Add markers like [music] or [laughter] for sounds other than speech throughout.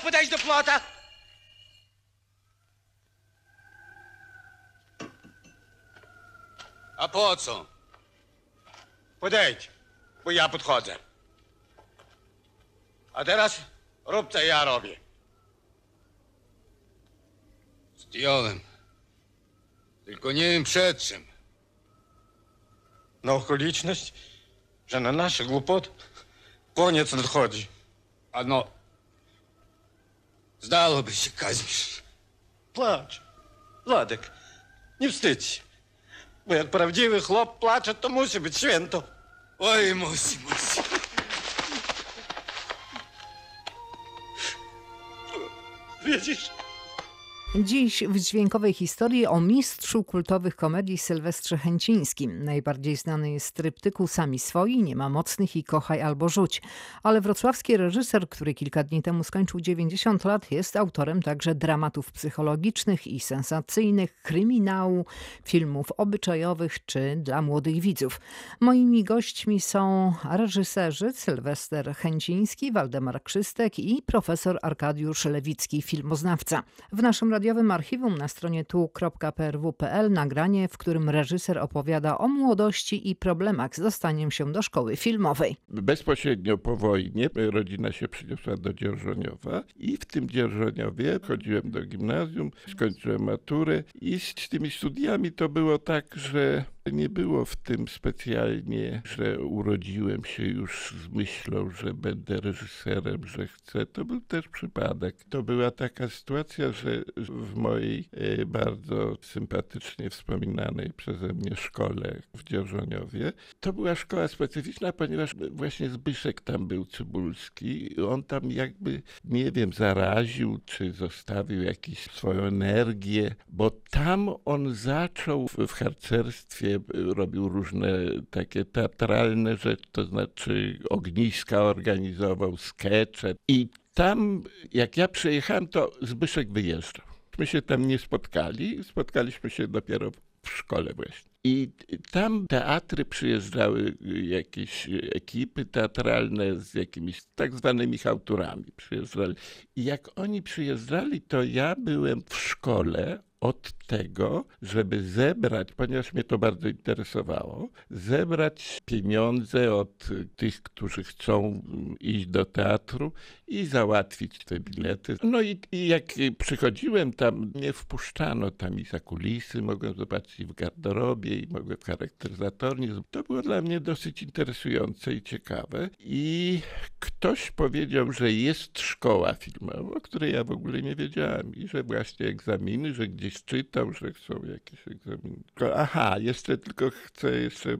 podejść do plota. A po co? Podejdź, bo ja podchodzę. A teraz rób co ja robię. Zdjąłem. Tylko nie wiem przed czym. Na okoliczność, że na nasze głupot koniec nadchodzi. A no. Zdałoby się, Kazimierz. Płacz. Władek, nie wstydź się. Bo jak prawdziwy chłop płacze, to musi być święto. Oj, musi, musi. Widzisz? Dziś w dźwiękowej historii o mistrzu kultowych komedii Sylwestrze Chęcińskim. Najbardziej znany jest tryptyku Sami swoi, Nie ma mocnych i Kochaj albo rzuć. Ale wrocławski reżyser, który kilka dni temu skończył 90 lat, jest autorem także dramatów psychologicznych i sensacyjnych, kryminału, filmów obyczajowych czy dla młodych widzów. Moimi gośćmi są reżyserzy Sylwester Chęciński, Waldemar Krzystek i profesor Arkadiusz Lewicki, filmoznawca. W naszym radiowym archiwum na stronie tu.prw.pl nagranie, w którym reżyser opowiada o młodości i problemach z dostaniem się do szkoły filmowej. Bezpośrednio po wojnie rodzina się przyniosła do Dzierżoniowa i w tym Dzierżoniowie chodziłem do gimnazjum, skończyłem maturę i z tymi studiami to było tak, że nie było w tym specjalnie, że urodziłem się już z myślą, że będę reżyserem, że chcę. To był też przypadek. To była taka sytuacja, że w mojej e, bardzo sympatycznie wspominanej przeze mnie szkole w Dzierżoniowie, to była szkoła specyficzna, ponieważ właśnie Zbyszek tam był Cybulski. On tam jakby, nie wiem, zaraził, czy zostawił jakąś swoją energię, bo tam on zaczął w, w harcerstwie robił różne takie teatralne rzeczy, to znaczy ogniska organizował, skecze i tam, jak ja przyjechałem, to Zbyszek wyjeżdżał. My się tam nie spotkali, spotkaliśmy się dopiero w szkole właśnie. I tam teatry przyjeżdżały, jakieś ekipy teatralne z jakimiś tak zwanymi autorami przyjeżdżali. I jak oni przyjeżdżali, to ja byłem w szkole od tego, żeby zebrać, ponieważ mnie to bardzo interesowało, zebrać pieniądze od tych, którzy chcą iść do teatru i załatwić te bilety. No i, i jak przychodziłem tam, nie wpuszczano tam i za kulisy, mogłem zobaczyć w garderobie i mogłem w charakteryzatorni. To było dla mnie dosyć interesujące i ciekawe. I ktoś powiedział, że jest szkoła filmowa, o której ja w ogóle nie wiedziałem i że właśnie egzaminy, że gdzieś czytał, że są jakieś. Aha, jeszcze tylko chcę jeszcze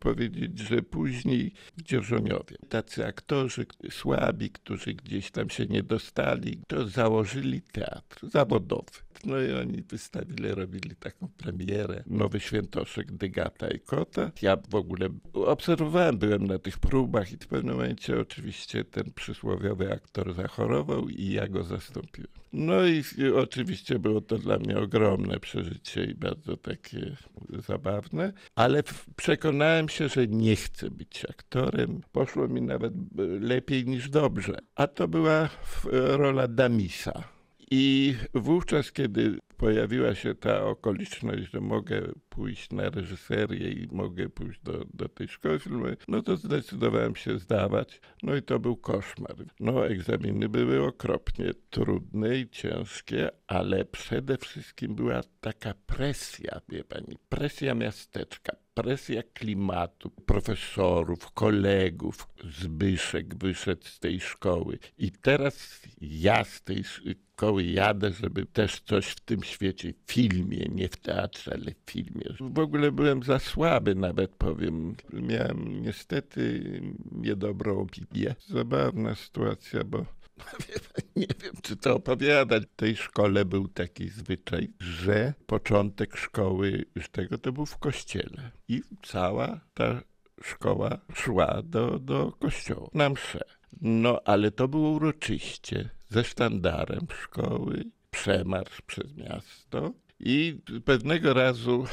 powiedzieć, że później Dzierżoniowie tacy aktorzy słabi, którzy gdzieś tam się nie dostali, to założyli teatr zawodowy. No i oni wystawili, robili taką premierę, Nowy Świętoszek, Dygata i Kota. Ja w ogóle obserwowałem, byłem na tych próbach i w pewnym momencie oczywiście ten przysłowiowy aktor zachorował i ja go zastąpiłem. No i, oczywiście było to dla mnie ogromne przeżycie i bardzo takie zabawne, ale przekonałem się, że nie chcę być aktorem. Poszło mi nawet lepiej niż dobrze. A to była rola Damisa. I wówczas, kiedy pojawiła się ta okoliczność, że mogę pójść na reżyserię i mogę pójść do, do tej szkoły filmowej, no to zdecydowałem się zdawać. No i to był koszmar. No, egzaminy były okropnie trudne i ciężkie, ale przede wszystkim była taka presja, wie pani, presja miasteczka, presja klimatu, profesorów, kolegów. Zbyszek wyszedł z tej szkoły i teraz ja z tej szkoły jadę, żeby też coś w tym świecie, filmie, nie w teatrze, ale w filmie. W ogóle byłem za słaby nawet, powiem. Miałem niestety niedobrą opinię. Zabawna sytuacja, bo [laughs] nie wiem, czy to opowiadać. W tej szkole był taki zwyczaj, że początek szkoły już tego to był w kościele. I cała ta szkoła szła do, do kościoła na mszę. No, ale to było uroczyście, ze sztandarem szkoły, przemarsz przez miasto. I pewnego razu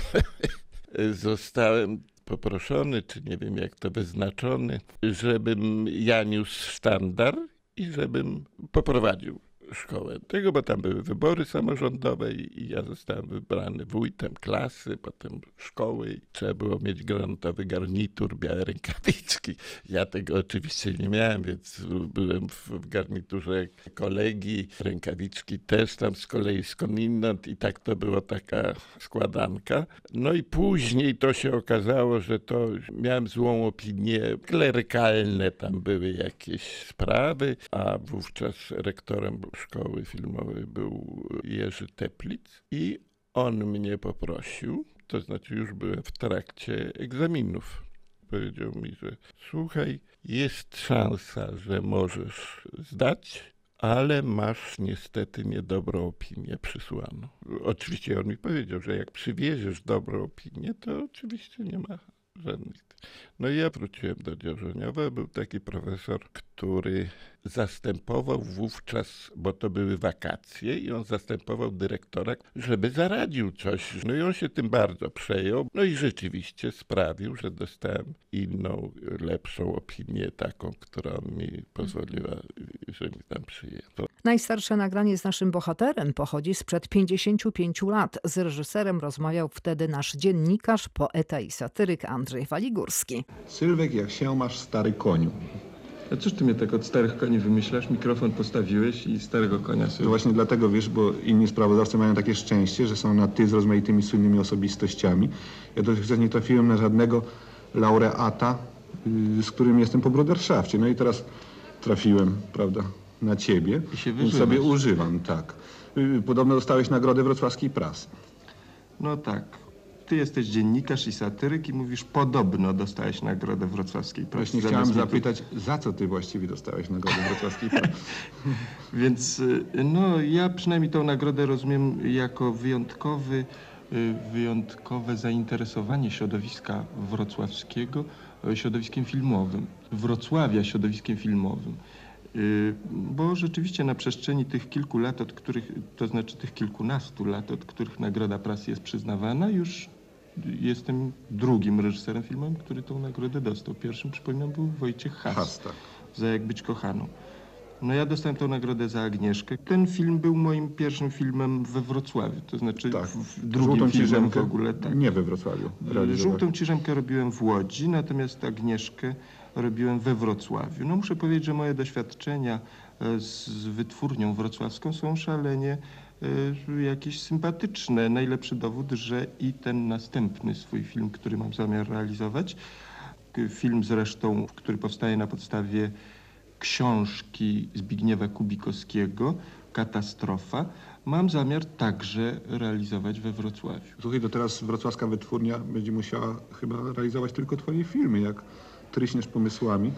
[laughs] zostałem poproszony, czy nie wiem jak to wyznaczony, żebym ja niósł sztandar i żebym poprowadził szkołę tego, bo tam były wybory samorządowe i ja zostałem wybrany wójtem klasy, potem szkoły i trzeba było mieć granatowy garnitur, białe rękawiczki. Ja tego oczywiście nie miałem, więc byłem w, w garniturze kolegi, rękawiczki też tam z kolei skądinąd i tak to była taka składanka. No i później to się okazało, że to miałem złą opinię, klerykalne tam były jakieś sprawy, a wówczas rektorem szkoły filmowej był Jerzy Teplic i on mnie poprosił, to znaczy już byłem w trakcie egzaminów. Powiedział mi, że słuchaj, jest szansa, że możesz zdać, ale masz niestety niedobrą opinię przysłaną. Oczywiście on mi powiedział, że jak przywieziesz dobrą opinię, to oczywiście nie ma No i ja wróciłem do Dzierżoniowa. Był taki profesor, który zastępował wówczas, bo to były wakacje i on zastępował dyrektora, żeby zaradził coś. No i on się tym bardzo przejął. No i rzeczywiście sprawił, że dostałem inną, lepszą opinię, taką, która mi pozwoliła, że mi tam przyjęto. Najstarsze nagranie z naszym bohaterem pochodzi sprzed 55 lat. Z reżyserem rozmawiał wtedy nasz dziennikarz, poeta i satyryk Andrzej Waligórski. Sylwek, jak się masz, stary koniu. A cóż ty mnie tak od starych koni wymyślasz? Mikrofon postawiłeś i starego konia To sobie. właśnie dlatego, wiesz, bo inni sprawozdawcy mają takie szczęście, że są na ty z rozmaitymi słynnymi osobistościami. Ja dotychczas nie trafiłem na żadnego laureata, yy, z którym jestem po bruderszafcie. No i teraz trafiłem, prawda, na ciebie. I się więc sobie używam, tak. Yy, Podobno dostałeś nagrodę wrocławskiej prasy. No tak. Ty jesteś dziennikarz i satyryk i mówisz podobno dostałeś nagrodę wrocławskiej prasy. Właśnie Zamiast chciałem mnie tu- zapytać, za co ty właściwie dostałeś nagrodę wrocławskiej prasy? [laughs] Więc y, no ja przynajmniej tą nagrodę rozumiem jako wyjątkowy, y, wyjątkowe zainteresowanie środowiska wrocławskiego y, środowiskiem filmowym. Wrocławia środowiskiem filmowym. Y, Bo rzeczywiście na przestrzeni tych kilku lat, od których, to znaczy tych kilkunastu lat, od których nagroda prasy jest przyznawana, już jestem drugim reżyserem filmowym, który tą nagrodę dostał. Pierwszym, przypominam, był Wojciech Has Has, tak. za Jak być kochaną. No ja dostałem tą nagrodę za Agnieszkę. Ten film był moim pierwszym filmem we Wrocławiu, to znaczy Tak. w, w drugim Żółtą filmem w ciżemkę ogóle. Tak. Nie we Wrocławiu. realizowałeś. Żółtą ciżemkę robiłem w Łodzi, natomiast Agnieszkę robiłem we Wrocławiu. No muszę powiedzieć, że moje doświadczenia e, z, wytwórnią wrocławską są szalenie e, jakieś sympatyczne. Najlepszy dowód, że i ten następny swój film, który mam zamiar realizować, film zresztą, który powstaje na podstawie książki Zbigniewa Kubikowskiego, Katastrofa, mam zamiar także realizować we Wrocławiu. Słuchaj, to teraz wrocławska wytwórnia będzie musiała chyba realizować tylko twoje filmy, jak tryśniesz pomysłami.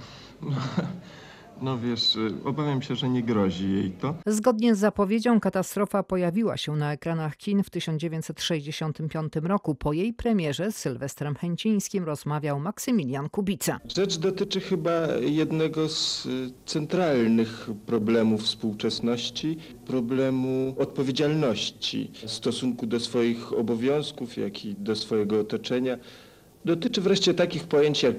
No wiesz, obawiam się, że nie grozi jej to. Zgodnie z zapowiedzią katastrofa pojawiła się na ekranach kin w 1965 roku. Po jej premierze z Sylwestrem Chęcińskim rozmawiał Maksymilian Kubica. Rzecz dotyczy chyba jednego z y, centralnych problemów współczesności, problemu odpowiedzialności w stosunku do swoich obowiązków, jak i do swojego otoczenia. Dotyczy wreszcie takich pojęć jak,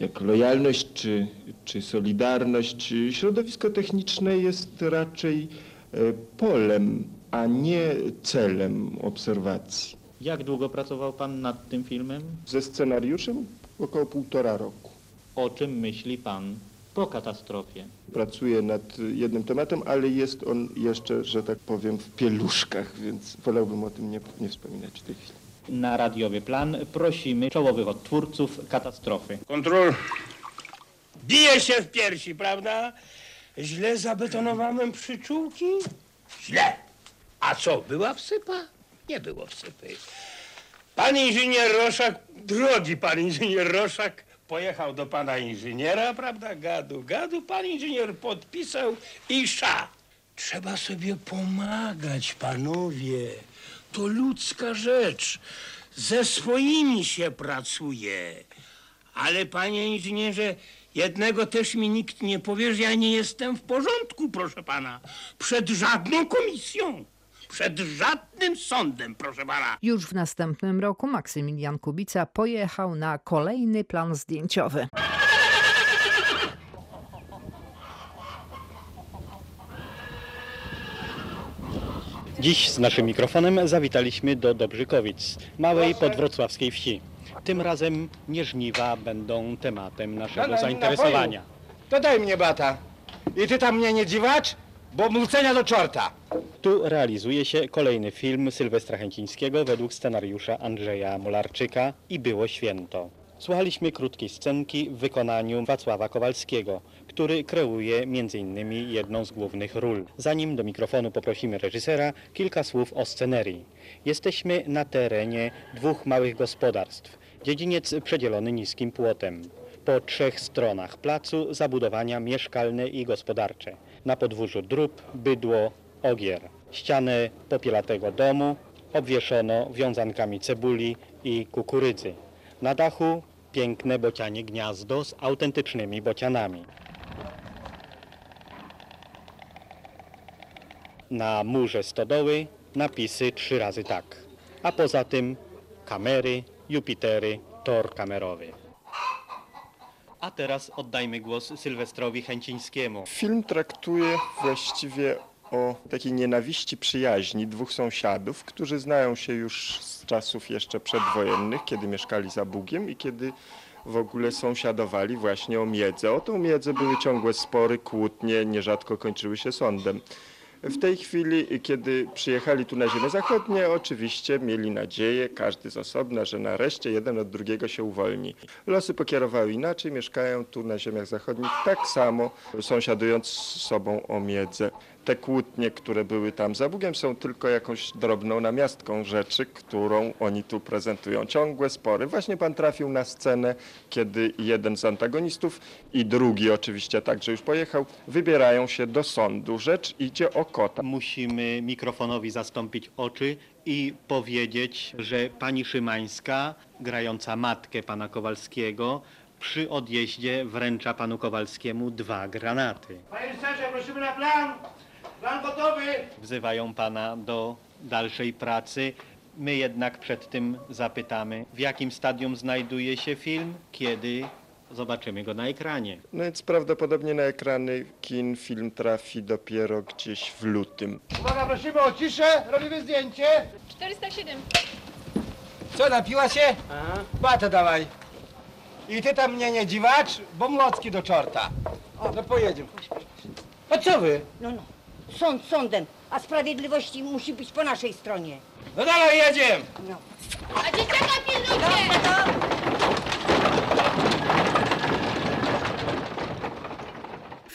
jak lojalność czy, czy solidarność. Środowisko techniczne jest raczej e, polem, a nie celem obserwacji. Jak długo pracował pan nad tym filmem? Ze scenariuszem około półtora roku. O czym myśli pan po katastrofie? Pracuję nad jednym tematem, ale jest on jeszcze, że tak powiem, w pieluszkach, więc wolałbym o tym nie, nie wspominać w tej chwili. Na radiowy plan prosimy czołowych odtwórców katastrofy. Kontrol. Bije się w piersi, prawda? Źle zabetonowałem przyczółki? Źle. A co, była wsypa? Nie było wsypy. Pan inżynier Roszak, drogi pan inżynier Roszak, pojechał do pana inżyniera, prawda? Gadu, gadu, pan inżynier podpisał i sza. Trzeba sobie pomagać, panowie. To ludzka rzecz. Ze swoimi się pracuje. Ale panie inżynierze, jednego też mi nikt nie powie, że ja nie jestem w porządku, proszę pana. Przed żadną komisją, przed żadnym sądem, proszę pana. Już w następnym roku Maksymilian Kubica pojechał na kolejny plan zdjęciowy. Dziś z naszym mikrofonem zawitaliśmy do Dobrzykowic, małej podwrocławskiej wsi. Tym razem nie żniwa będą tematem naszego zainteresowania. To daj mnie bata. I ty tam mnie nie dziwacz, bo młócenia do czorta. Tu realizuje się kolejny film Sylwestra Chęcińskiego według scenariusza Andrzeja Mularczyka i Było Święto. Słuchaliśmy krótkiej scenki w wykonaniu Wacława Kowalskiego, który kreuje m.in. jedną z głównych ról. Zanim do mikrofonu poprosimy reżysera, kilka słów o scenerii. Jesteśmy na terenie dwóch małych gospodarstw. Dziedziniec przedzielony niskim płotem. Po trzech stronach placu zabudowania mieszkalne i gospodarcze. Na podwórzu drób, bydło, ogier. Ścianę popielatego domu obwieszono wiązankami cebuli i kukurydzy. Na dachu piękne bocianie gniazdo z autentycznymi bocianami. Na murze stodoły napisy trzy razy tak. A poza tym kamery, Jupitery, tor kamerowy. A teraz oddajmy głos Sylwestrowi Chęcińskiemu. Film traktuje właściwie o takiej nienawiści przyjaźni dwóch sąsiadów, którzy znają się już z czasów jeszcze przedwojennych, kiedy mieszkali za Bugiem i kiedy w ogóle sąsiadowali właśnie o miedzę. O tą miedzę były ciągłe spory, kłótnie, nierzadko kończyły się sądem. W tej chwili, kiedy przyjechali tu na ziemię zachodnie, oczywiście mieli nadzieję, każdy z osobna, że nareszcie jeden od drugiego się uwolni. Losy pokierowały inaczej, mieszkają tu na ziemiach zachodnich tak samo, sąsiadując z sobą o miedzę. Te kłótnie, które były tam za Bugiem, są tylko jakąś drobną namiastką rzeczy, którą oni tu prezentują. Ciągłe spory. Właśnie pan trafił na scenę, kiedy jeden z antagonistów i drugi oczywiście także już pojechał, wybierają się do sądu. Rzecz idzie o kota. Musimy mikrofonowi zastąpić oczy i powiedzieć, że pani Szymańska, grająca matkę pana Kowalskiego, przy odjeździe wręcza panu Kowalskiemu dwa granaty. Panie Serze, prosimy na plan. Plan gotowy. Wzywają pana do dalszej pracy. My jednak przed tym zapytamy, w jakim stadium znajduje się film, kiedy zobaczymy go na ekranie. No więc prawdopodobnie na ekrany kin film trafi dopiero gdzieś w lutym. Uwaga, prosimy o ciszę. Robimy zdjęcie. 407. Co, napiła się? Aha. Batę dawaj. I ty tam mnie nie dziwacz, bo młocki do czorta. No pojedziemy. A co wy? No, no. Sąd sądem, a sprawiedliwości musi być po naszej stronie. No dalej jedziemy. No. A dzieciaka pilnujcie!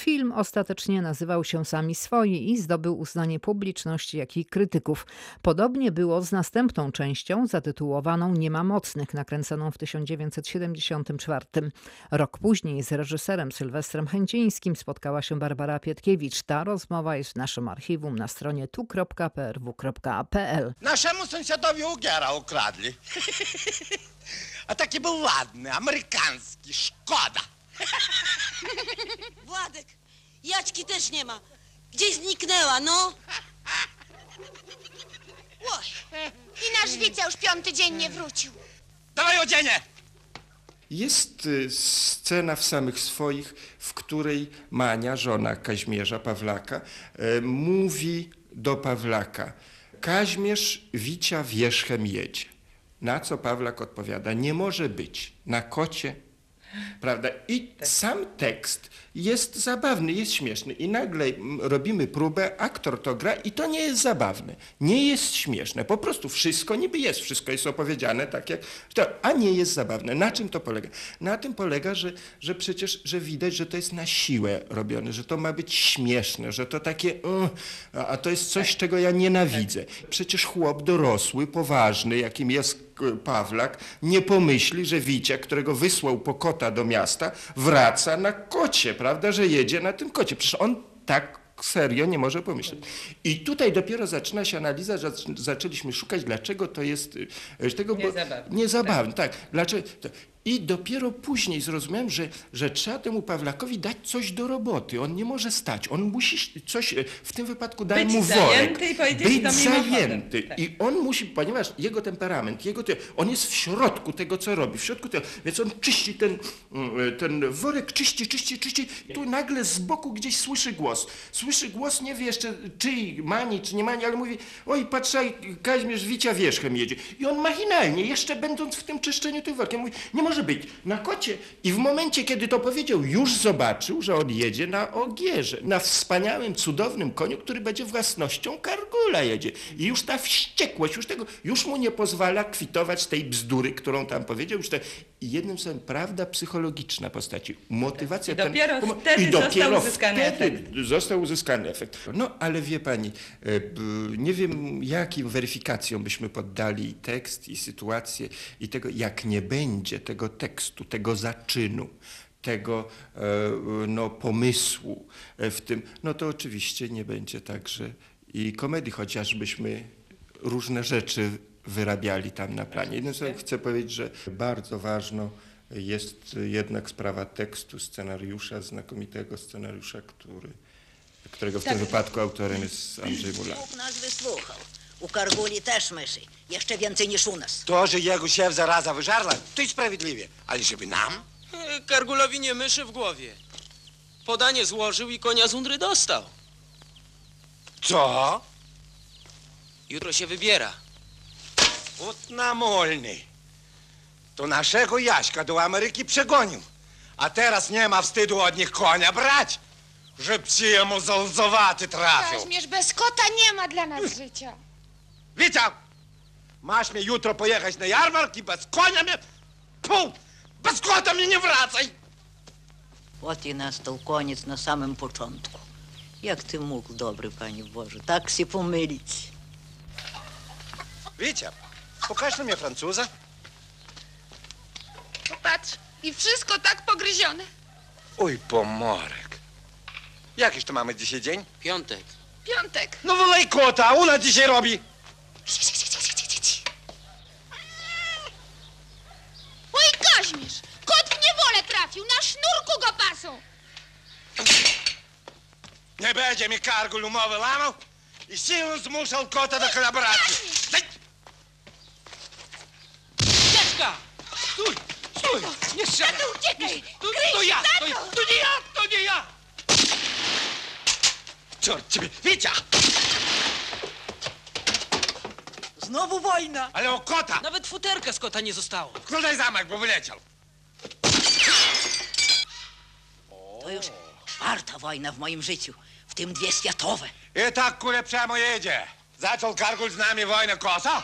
Film ostatecznie nazywał się Sami Swoi i zdobył uznanie publiczności, jak i krytyków. Podobnie było z następną częścią, zatytułowaną Nie ma mocnych, nakręconą w 1974. Rok później z reżyserem Sylwestrem Chęcińskim spotkała się Barbara Pietkiewicz. Ta rozmowa jest w naszym archiwum na stronie tu.prw.pl. Naszemu sąsiadowi ugiera ukradli. [laughs] A taki był ładny, amerykański, szkoda. [laughs] Władek, Jaćki też nie ma. Gdzieś zniknęła, no. Oj, I nasz Wicia już piąty dzień nie wrócił. Dawaj odzienie. Jest y, scena w samych swoich, w której Mania, żona Kaźmierza Pawlaka, e, mówi do Pawlaka Kaźmierz Wicia wierzchem jedzie. Na co Pawlak odpowiada, nie może być, na kocie Prawda? I sam tekst jest zabawny, jest śmieszny. I nagle robimy próbę, aktor to gra i to nie jest zabawne. Nie jest śmieszne. Po prostu wszystko niby jest, wszystko jest opowiedziane tak jak... To, a nie jest zabawne. Na czym to polega? Na tym polega, że, że przecież że widać, że to jest na siłę robione, że to ma być śmieszne, że to takie... A, a to jest coś, czego ja nienawidzę. Przecież chłop dorosły, poważny, jakim jest Pawlak nie pomyśli, że Wicia, którego wysłał po kota do miasta, wraca na kocie, prawda, że jedzie na tym kocie. Przecież on tak serio nie może pomyśleć. I tutaj dopiero zaczyna się analiza, że zaczęliśmy szukać, dlaczego to jest y, tego, bo- Niezabawne. niezabawne. Tak. Dlaczego? I dopiero później zrozumiałem, że, że trzeba temu Pawlakowi dać coś do roboty. On nie może stać. On musi coś, e, w tym wypadku daj Być mu zajęty worek. i powiedzieć Być zajęty. Tak. I on musi, ponieważ jego temperament, jego on jest w środku tego, co robi. W środku tego, więc on czyści ten, mm, ten worek, czyści, czyści, czyści. Tu nagle z boku gdzieś słyszy głos. Słyszy głos, nie wie jeszcze czyj, mani czy nie mani, ale mówi, oj patrzaj, Kazimierz Wicia wierzchem jedzie. I on machinalnie, jeszcze będąc w tym czyszczeniu tych workiem, mówi, nie może być, na kocie. I w momencie, kiedy to powiedział, już zobaczył, że on jedzie na Ogierze, na wspaniałym, cudownym koniu, który będzie własnością Kargula jedzie. I już ta wściekłość, już tego, już mu nie pozwala kwitować tej bzdury, którą tam powiedział. Już te, jednym słowem, prawda psychologiczna postaci, motywacja. I dopiero ten, wtedy i został dopiero uzyskany wtedy został uzyskany efekt. No ale wie pani, e, nie wiem jakim weryfikacjom byśmy poddali tekst i sytuację i tego, jak nie będzie tego tekstu, tego zaczynu, tego e, no, pomysłu e, w tym, no to oczywiście nie będzie także i komedii, chociażbyśmy różne rzeczy wyrabiali tam na planie. Jednym słowem chcę powiedzieć, że bardzo ważną jest jednak sprawa tekstu, scenariusza, znakomitego scenariusza, który, którego w tym wypadku autorem jest Andrzej Mular. Bóg nas wysłuchał. U Karguli też myszy. Jeszcze więcej niż u nas. To, że jego się zaraza wyżarła, to i sprawiedliwie. Ale żeby nam? Kargulowi nie myszy w głowie. Podanie złożył i konia z undry dostał. Co? Jutro się wybiera. От namolny. To naszego Jaśka do Ameryki przegonił. A teraz nie ma wstydu od nich konia brać, że psi jemu zolzowaty trafił. Kaźmierz, bez kota nie ma dla nas życia. Witał! Masz mnie jutro pojechać na jarmark i bez konia mnie... Pu! Bez kota mnie nie wracaj! От і настав конець на самому початку. Як ти mógł, dobry Panie Boże, tak się pomylić? Wicia, Pokaż na mnie Francuza. Popatrz, i wszystko tak pogryzione. Oj, pomorek. Jakiż to mamy dzisiaj dzień? Piątek. Piątek. No wolej kota, a ona dzisiaj robi. Oj, Kaźmierz, kot w niewolę trafił, na sznurku go pasą. Nie będzie mi kargul umowy łamał i siłą zmuszał kota do kolaboracji. Daj! Stój! Stój! Nie strzelaj! Tato, uciekaj! To, to ja! To, to nie ja! To nie ja! Czort ciebie, Wicia! Znowu wojna! Ale o kota! Nawet futerka z kota nie zostało. Wkładaj zamek, bo wyleciał. To już czwarta wojna w moim życiu, w tym dwie światowe. I tak kule przemo jedzie. Zaczął kargul z nami wojnę kosa,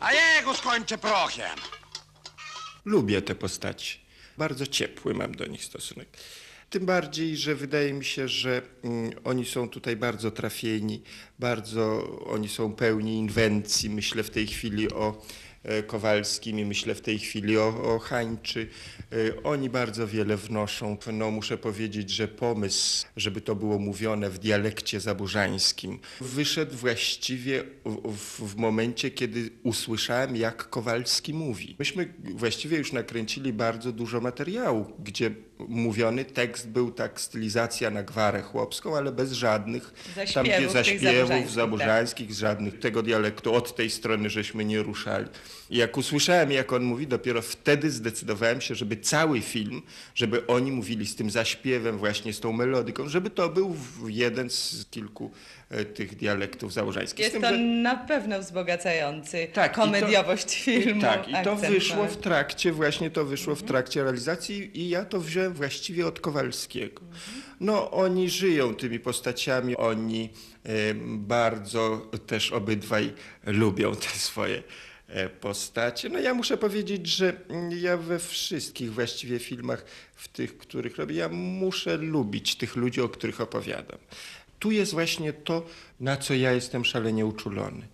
a jego skończę prochem. Lubię te postaci. Bardzo ciepły mam do nich stosunek. Tym bardziej, że wydaje mi się, że mm, oni są tutaj bardzo trafieni, bardzo oni są pełni inwencji. Myślę w tej chwili o Kowalskim i myślę w tej chwili o, o Hańczy. E, Oni bardzo wiele wnoszą. No, muszę powiedzieć, że pomysł, żeby to było mówione w dialekcie zaburzańskim, wyszedł właściwie w, w momencie, kiedy usłyszałem, jak Kowalski mówi. Myśmy właściwie już nakręcili bardzo dużo materiału, gdzie mówiony tekst był tak stylizacja na gwarę chłopską, ale bez żadnych tam gdzie Zaśpiewów zaśpiewów zaburzańskich, z żadnych tego dialektu, od tej strony żeśmy nie ruszali. I jak usłyszałem, jak on mówi, dopiero wtedy zdecydowałem się, żeby cały film, żeby oni mówili z tym zaśpiewem, właśnie z tą melodyką, żeby to był jeden z kilku tych dialektów zaburzańskich. Z Jest tym, to że- na pewno wzbogacający Tak, i to- komediowość filmu. tak, i to wyszło w trakcie, właśnie to wyszło w trakcie realizacji i ja to wziąłem właściwie od Kowalskiego. No, oni żyją tymi postaciami, oni em, bardzo też obydwaj lubią te swoje e, postacie. No ja muszę powiedzieć, że mm, ja we wszystkich właściwie filmach, w tych, których robię, ja muszę lubić tych ludzi, o których opowiadam. Tu jest właśnie to, na co ja jestem szalenie uczulony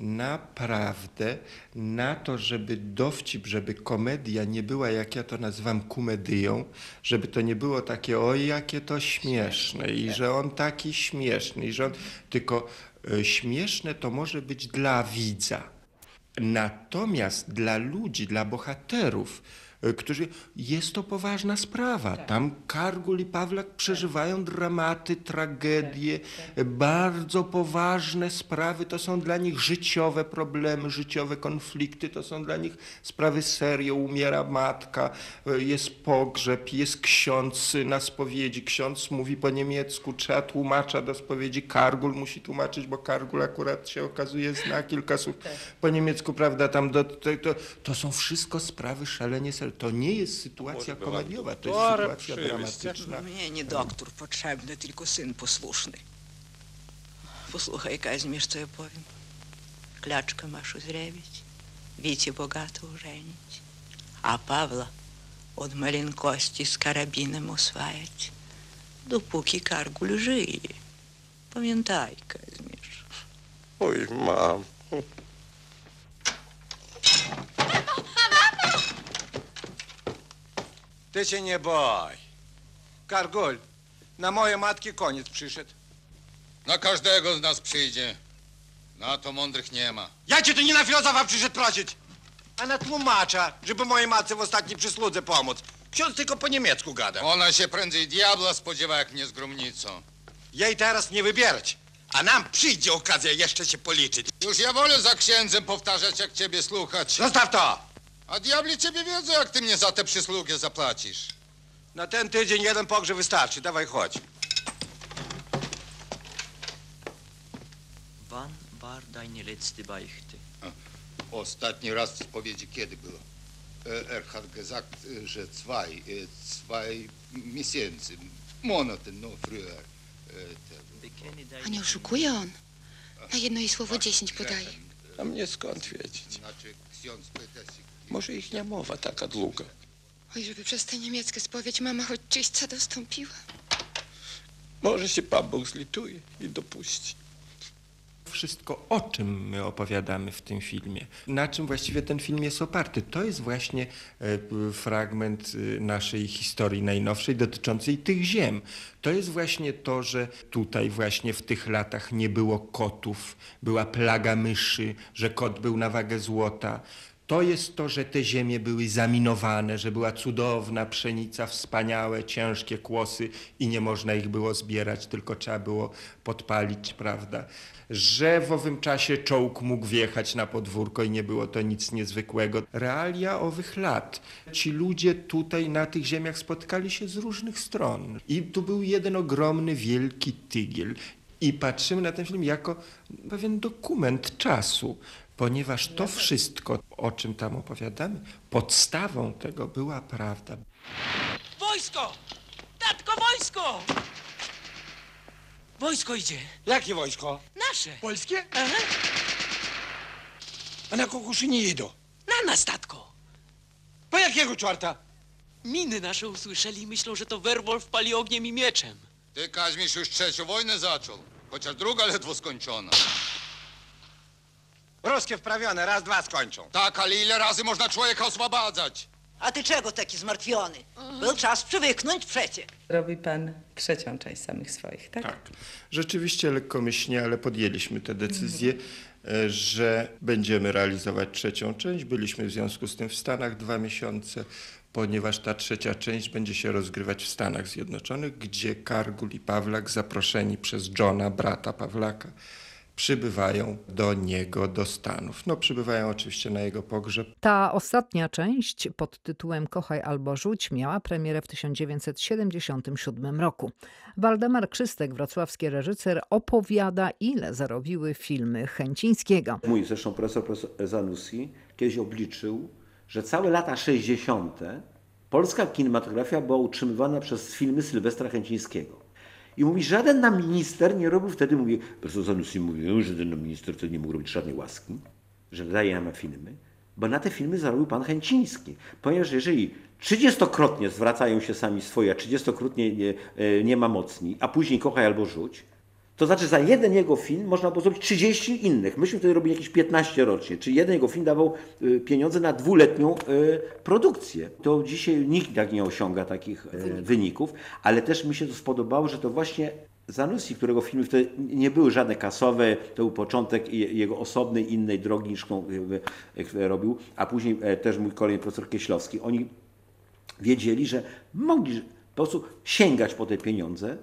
naprawdę na to, żeby dowcip, żeby komedia nie była, jak ja to nazywam, kumedyją, żeby to nie było takie, oj, jakie to śmieszne i że on taki śmieszny i że on, tylko e, śmieszne to może być dla widza. Natomiast dla ludzi, dla bohaterów, którzy... Jest to poważna sprawa. Tam Kargul i Pawlak przeżywają dramaty, tragedie, bardzo poważne sprawy. To są dla nich życiowe problemy, życiowe konflikty. To są dla nich sprawy serio. Umiera matka, e, jest pogrzeb, jest ksiądz na spowiedzi. Ksiądz mówi po niemiecku, trzeba tłumacza do spowiedzi. Kargul musi tłumaczyć, bo Kargul akurat się okazuje zna kilka słów po niemiecku, prawda? Tam do, to, to, to są wszystko sprawy szalenie ser. To nie jest sytuacja komediowa, to jest sytuacja dramatyczna. Mnie nie doktor potrzebny, tylko syn posłuszny. Posłuchaj, Kazimierz, co ja powiem. Klaczkę masz uzdrawiać, Wicie bogato ożenić, a Pawła od maleńkości z karabinem oswajać, dopóki Kargul żyje. Pamiętaj, Kazimierz. Oj, mam. Ty się nie boj. Kargul, na moje matki koniec przyszedł. Na każdego z nas przyjdzie. Na to mądrych nie ma. Ja cię tu nie na filozofa przyszedł prosić, a na tłumacza, żeby mojej matce w ostatniej przysłudze pomóc. Ksiądz tylko po niemiecku gada. Ona się prędzej diabla spodziewa, jak nie z gromnicą. Jej teraz nie wybierać, a nam przyjdzie okazja jeszcze się policzyć. Już ja wolę za księdzem powtarzać, jak ciebie słuchać. Zostaw to! A diabli ciebie wiedzą, jak ty mnie za tę przysługę zapłacisz. Na ten tydzień jeden pogrzeb wystarczy, dawaj chodź. Wann war deine letzte Beichte? Ostatni raz w spowiedzi kiedy było? E, Er hat gesagt, e, że zwei, e, zwei miesięcy, Monate, no früher. E, Bekenne deine A nie oszukuje on? Na jedno jej słowo dziesięć podaje. A mnie skąd wiedzieć? Znaczy, ksiądz pyta się, Może ich nie mowa taka długa. Oj, żeby przez tę niemiecką spowiedź mama choć czyśćca dostąpiła. Może się Pan Bóg zlituje i dopuści. Wszystko, o czym my opowiadamy w tym filmie, na czym właściwie ten film jest oparty, to jest właśnie e, fragment e, naszej historii najnowszej dotyczącej tych ziem. To jest właśnie to, że tutaj właśnie w tych latach nie było kotów, była plaga myszy, że kot był na wagę złota. To jest to, że te ziemie były zaminowane, że była cudowna pszenica, wspaniałe, ciężkie kłosy i nie można ich było zbierać, tylko trzeba było podpalić, prawda? Że w owym czasie czołg mógł wjechać na podwórko i nie było to nic niezwykłego. Realia owych lat. Ci ludzie tutaj na tych ziemiach spotkali się z różnych stron. I tu był jeden ogromny, wielki tygiel. I patrzymy na ten film jako pewien dokument czasu, ponieważ to wszystko, o czym tam opowiadamy, podstawą tego była prawda. Wojsko! Tatko, wojsko! Wojsko idzie. Jakie wojsko? Nasze. Polskie? Aha. A na kogo się nie idą? Na nas, tatko. Po jakiego czwarta? Miny nasze usłyszeli i myślą, że to Werwolf pali ogniem i mieczem. Ty, Kazimierz, już trzecią wojnę zaczął, chociaż druga ledwo skończona. Ruskie wprawione, raz, dwa skończą. Tak, ale ile razy można człowieka oswobadzać? A ty czego taki zmartwiony? Był czas przywyknąć przecie. Robi pan trzecią część samych swoich, tak? Tak. Rzeczywiście lekkomyślnie, ale podjęliśmy tę decyzję, e, że będziemy realizować trzecią część. Byliśmy w związku z tym w Stanach dwa miesiące, ponieważ ta trzecia część będzie się rozgrywać w Stanach Zjednoczonych, gdzie Kargul i Pawlak, zaproszeni przez Johna, brata Pawlaka, przybywają do niego, do Stanów. No, przybywają oczywiście na jego pogrzeb. Ta ostatnia część pod tytułem Kochaj albo rzuć miała premierę w 1977 roku. Waldemar Krzystek, wrocławski reżyser, opowiada, ile zarobiły filmy Chęcińskiego. Mój zresztą profesor, profesor Zanussi kiedyś obliczył, że całe lata 60. polska kinematografia była utrzymywana przez filmy Sylwestra Chęcińskiego. I mówi, żaden nam minister nie robił wtedy, mówi, profesor Zanussi mówił, że nam minister wtedy nie mógł robić żadnej łaski, że daje nam na filmy, bo na te filmy zarobił pan Chęciński. Ponieważ jeżeli trzydziestokrotnie zwracają się sami swoje, a trzydziestokrotnie nie, e, nie ma mocni, a później kochaj albo rzuć, to znaczy za jeden jego film można było zrobić 30 innych. Myśmy wtedy robili jakieś 15 rocznie. Czyli jeden jego film dawał y, pieniądze na dwuletnią y, produkcję. To dzisiaj nikt tak nie osiąga takich y, wyników, ale też mi się to spodobało, że to właśnie Zanussi, którego filmy wtedy nie były żadne kasowe, to był początek je- jego osobnej, innej drogi niż robił, a później e, też mój kolejny profesor Kieślowski. Oni wiedzieli, że mogli po prostu sięgać po te pieniądze,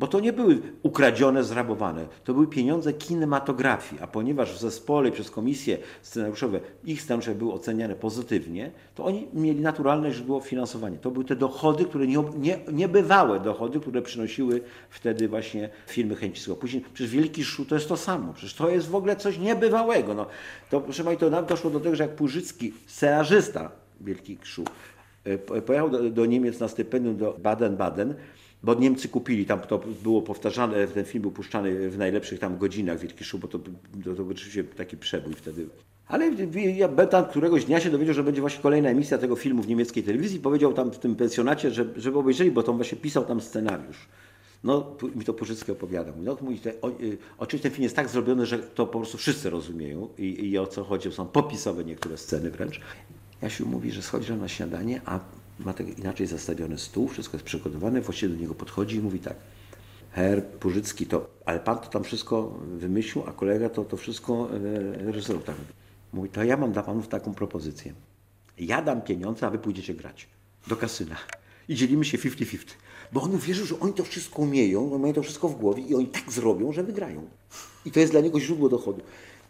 bo to nie były ukradzione, zrabowane. To były pieniądze kinematografii, a ponieważ w zespole przez komisje scenariuszowe ich scenariusze były oceniane pozytywnie, to oni mieli naturalne źródło finansowania. To były te dochody, które nie, nie, niebywałe dochody, które przynosiły wtedy właśnie filmy Chęcińskiego. Później przecież Wielki Szu to jest to samo. Przecież to jest w ogóle coś niebywałego. No, to proszę Państwa, to nam doszło do tego, że jak Płużycki, scenarzysta Wielki Szu, e, po- pojechał do, do Niemiec na stypendium do Baden-Baden, bo Niemcy kupili, tam to było powtarzane, ten film był puszczany w najlepszych tam godzinach Wielki Szum, bo to, to, to oczywiście taki przebój wtedy. Ale ja Betan któregoś dnia się dowiedział, że będzie właśnie kolejna emisja tego filmu w niemieckiej telewizji. Powiedział tam w tym pensjonacie, że, żeby obejrzeli, bo to właśnie pisał tam scenariusz. No, mi to Purzycki opowiadał. No, mówi, te, o, y, oczywiście ten film jest tak zrobiony, że to po prostu wszyscy rozumieją i, i o co chodzi. Są popisowe niektóre sceny wręcz. Jasiu mówi, że schodzi na śniadanie, a ma tak inaczej zastawiony stół, wszystko jest przygotowane, właściwie do niego podchodzi i mówi tak. Herr Purzycki, to, ale pan to tam wszystko wymyślił, a kolega to, to wszystko e. Tak. Mówi, to ja mam dla panów taką propozycję. Ja dam pieniądze, a wy pójdziecie grać do kasyna. I dzielimy się 50-50. Bo on wierzył, że oni to wszystko umieją, mają to wszystko w głowie i oni tak zrobią, że wygrają. I to jest dla niego źródło dochodu.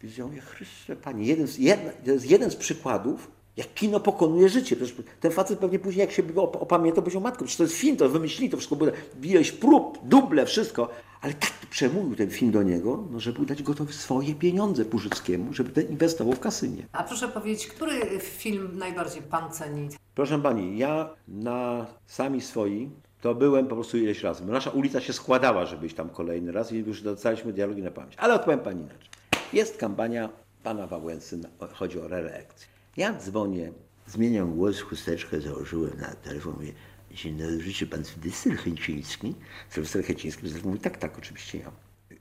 Więc ja Chryste Panie, jeden z, jedna, to jest jeden z przykładów, jak kino pokonuje życie. Przecież ten facet pewnie później, jak się op- opamiętał, powiedział, matko, przecież to jest film, to wymyślili, to wszystko było, ileś prób, duble, wszystko. Ale tak przemówił ten film do niego, no, żeby dać gotowe swoje pieniądze Purzyckiemu, żeby ten inwestował w kasynie. A proszę powiedzieć, który film najbardziej pan ceni? Proszę pani, ja na sami swoi to byłem po prostu ileś razy. Nasza ulica się składała, żeby iść tam kolejny raz i już dostaliśmy dialogi na pamięć. Ale odpowiem pani inaczej. Jest kampania pana Wałęsy, chodzi o reelekcję. Ja dzwonię, zmieniam głos, chusteczkę założyłem na telefon, mówię, dzień dobry, życzy pan Sylwester Chęciński? Sylwester Chęciński mówi, tak, tak, oczywiście ja.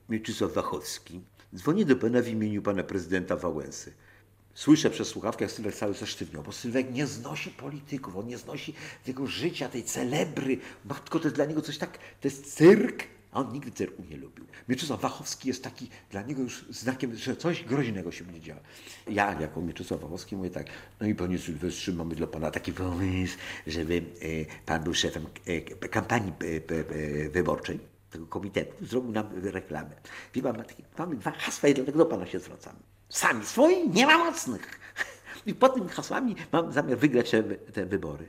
Mieczysław Wachowski. Dzwonię do pana w imieniu pana prezydenta Wałęsy. Słyszę przez słuchawkę, jak Sylwek cały zasztywniał, bo Sylwek nie znosi polityków, on nie znosi tego życia, tej celebry. Matko, to jest dla niego coś tak, to jest cyrk, a on nigdy cyrku nie lubił. Mieczysław Wachowski jest taki dla niego już znakiem, że coś groźnego się będzie działo. Ja, jako Mieczysław Wachowski, mówię tak, no i panie Sylwestrze, mamy dla pana taki pomysł, żeby e, pan był szefem e, kampanii e, wyborczej tego komitetu, zrobił nam reklamę. Wie pan, mamy dwa hasła i dlatego do pana się zwracamy. Sami swoi, nie ma mocnych. I pod tymi hasłami mam zamiar wygrać te wybory.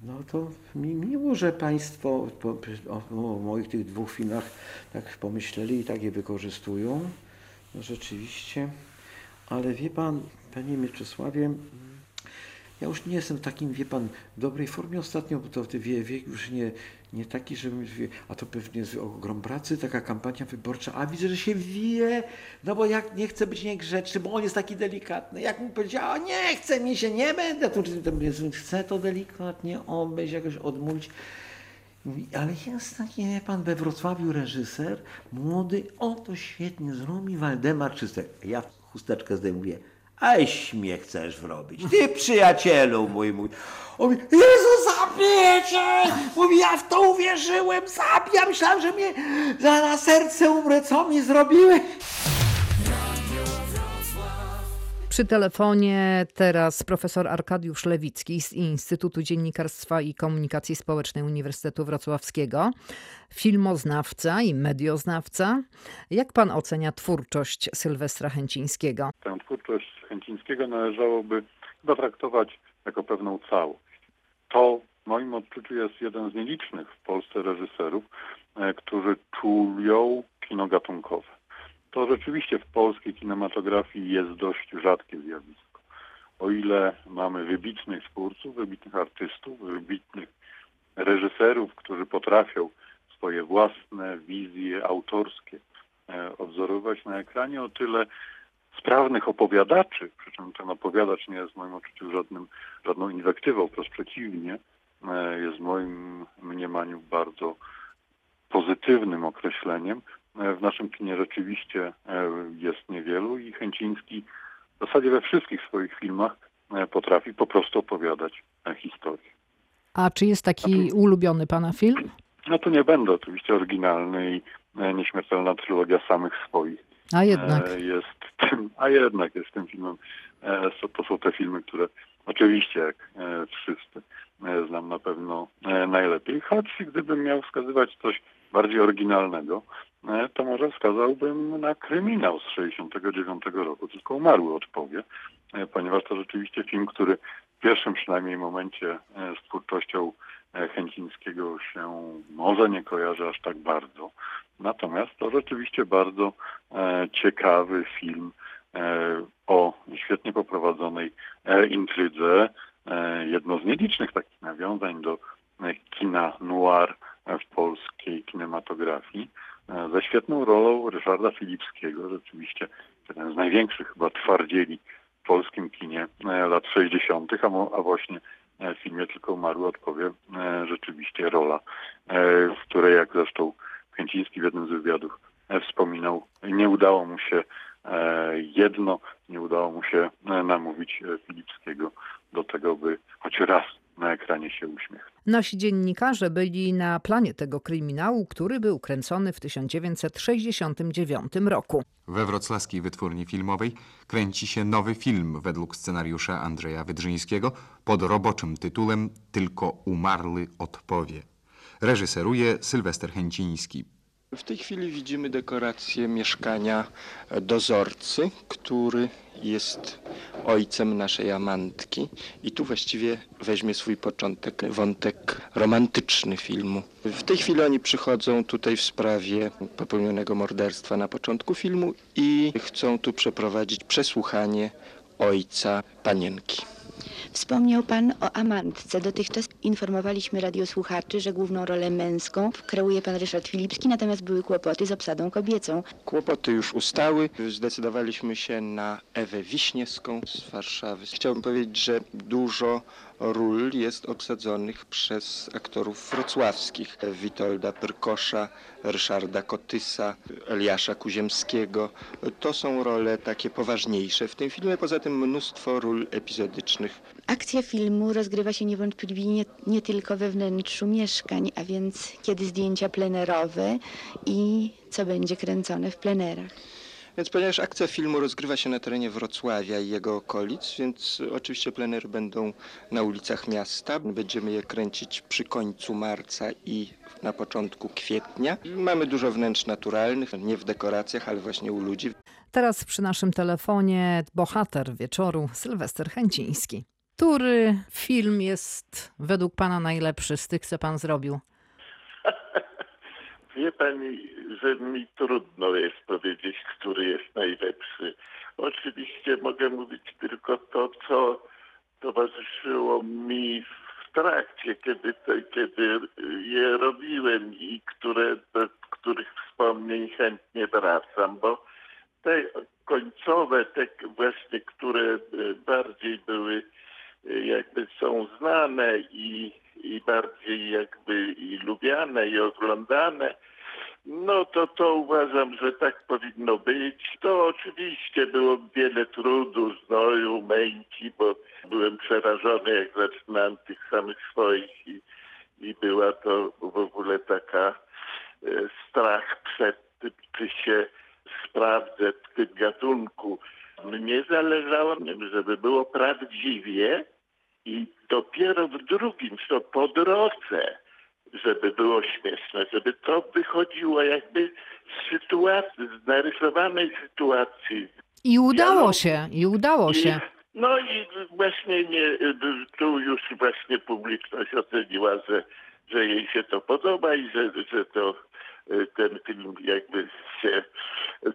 No to mi miło, że Państwo po, o, o moich tych dwóch filmach tak pomyśleli i tak je wykorzystują. No rzeczywiście. Ale wie Pan, Panie Mieczysławie, ja już nie jestem w takim, wie Pan, dobrej formie ostatnio, bo to w wie, wiek już nie, nie taki, żebym, wie, a to pewnie jest ogrom pracy, taka kampania wyborcza, a widzę, że się wie, no bo jak nie chcę być niegrzeczny, bo on jest taki delikatny, jak mu powiedziała, nie chcę mi się, nie będę, to, to, chcę to delikatnie obejść, jakoś odmówić. Mówi, ale jest taki, wie pan, we Wrocławiu reżyser, młody, o to świetnie zrobi Waldemar Czystek. Ja chusteczkę zdejmuję. A śmiech chcesz wrobić. Ty przyjacielu mój, mój. On mówi, Jezu, zabijecie! Mówi, ja w to uwierzyłem, zabijam, myślałem, że mnie za na serce umrę, co mi zrobiłeś? Przy telefonie teraz profesor Arkadiusz Lewicki z Instytutu Dziennikarstwa i Komunikacji Społecznej Uniwersytetu Wrocławskiego, filmoznawca i medioznawca. Jak pan ocenia twórczość Sylwestra Chęcińskiego? Tę twórczość Chęcińskiego należałoby chyba traktować jako pewną całość. To w moim odczuciu jest jeden z nielicznych w Polsce reżyserów, e, którzy czują kino gatunkowe. To rzeczywiście w polskiej kinematografii jest dość rzadkie zjawisko. O ile mamy wybitnych twórców, wybitnych artystów, wybitnych reżyserów, którzy potrafią swoje własne wizje autorskie e, odwzorować na ekranie, o tyle sprawnych opowiadaczy, przy czym ten opowiadacz nie jest w moim odczuciu żadnym, żadną inwektywą, wprost przeciwnie, e, jest w moim mniemaniu bardzo pozytywnym określeniem. W naszym kinie rzeczywiście e, jest niewielu i Chęciński w zasadzie we wszystkich swoich filmach e, potrafi po prostu opowiadać e, historię. A czy jest taki ulubiony pana film? No to nie będę oczywiście oryginalny i nieśmiertelna trylogia samych swoich. A jednak. Jest tym, a jednak jest tym filmem. To są te filmy, które oczywiście jak wszyscy znam na pewno najlepiej. Choć gdybym miał wskazywać coś bardziej oryginalnego, to może wskazałbym na kryminał z 69 roku, tylko umarły odpowie, e, ponieważ to rzeczywiście film, który w pierwszym przynajmniej momencie e, z twórczością e, Chęcińskiego się może nie kojarzy aż tak bardzo. Natomiast to rzeczywiście bardzo e, ciekawy film e, o świetnie poprowadzonej e, intrydze. E, jedno z nielicznych takich nawiązań do e, kina noir e, w polskiej kinematografii. E, ze świetną rolą Ryszarda Filipskiego, rzeczywiście jeden z największych chyba twardzieli w polskim kinie e, lat 60., a, a właśnie e, w filmie Tylko umarły odpowie rzeczywiście rola, w której jak zresztą Kęciński w jednym z wywiadów wspominał, nie udało mu się jedno, nie udało mu się namówić Filipskiego do tego, by choć raz na ekranie się uśmiechnął. Nasi dziennikarze byli na planie tego kryminału, który był kręcony w 1969 roku. We wrocławskiej wytwórni filmowej kręci się nowy film według scenariusza Andrzeja Wydrzyńskiego pod roboczym tytułem Tylko umarły odpowie. Reżyseruje Sylwester Chęciński. W tej chwili widzimy dekorację mieszkania dozorcy, który jest ojcem naszej amantki i tu właściwie weźmie swój początek wątek romantyczny filmu. W tej chwili oni przychodzą tutaj w sprawie popełnionego morderstwa na początku filmu i chcą tu przeprowadzić przesłuchanie ojca panienki. Wspomniał Pan o amantce. Dotychczas informowaliśmy radiosłuchaczy, że główną rolę męską kreuje Pan Ryszard Filipski, natomiast były kłopoty z obsadą kobiecą. Kłopoty już ustały. Zdecydowaliśmy się na Ewę Wiśniewską z Warszawy. Chciałbym powiedzieć, że dużo ról jest obsadzonych przez aktorów wrocławskich. Witolda Pyrkosza, Ryszarda Kotysa, Eliasza Kuziemskiego. To są role takie poważniejsze w tym filmie. Poza tym mnóstwo ról epizodycznych. Akcja filmu rozgrywa się niewątpliwie nie, nie tylko we wnętrzu mieszkań, a więc kiedy zdjęcia plenerowe i co będzie kręcone w plenerach. Więc ponieważ akcja filmu rozgrywa się na terenie Wrocławia i jego okolic, więc oczywiście plenery będą na ulicach miasta. Będziemy je kręcić przy końcu marca i na początku kwietnia. Mamy dużo wnętrz naturalnych, nie w dekoracjach, ale właśnie u ludzi. Teraz przy naszym telefonie bohater wieczoru Sylwester Chęciński. Który film jest według Pana najlepszy z tych, co Pan zrobił? [laughs] Wie pani, że mi trudno jest powiedzieć, który jest najlepszy. Oczywiście mogę mówić tylko to, co towarzyszyło mi w trakcie, kiedy, kiedy je robiłem i które, do których wspomnień chętnie wracam, bo te końcowe, te właśnie, które e, bardziej były, e, jakby są znane i, i bardziej jakby i lubiane i oglądane, no to to uważam, że tak powinno być. To oczywiście było wiele trudu, znoju, męki, bo byłem przerażony, jak zaczynałem tych samych swoich i, i była to w ogóle taka e, strach przed tym, czy się sprawdzę w tym gatunku. Mnie zależało, żeby było prawdziwie i dopiero w drugim, co po drodze, żeby było śmieszne, żeby to wychodziło jakby z sytuacji, z narysowanej sytuacji. I udało się, i udało się. No i właśnie nie, tu już właśnie publiczność oceniła, że, że jej się to podoba i że, że to ten film jakby się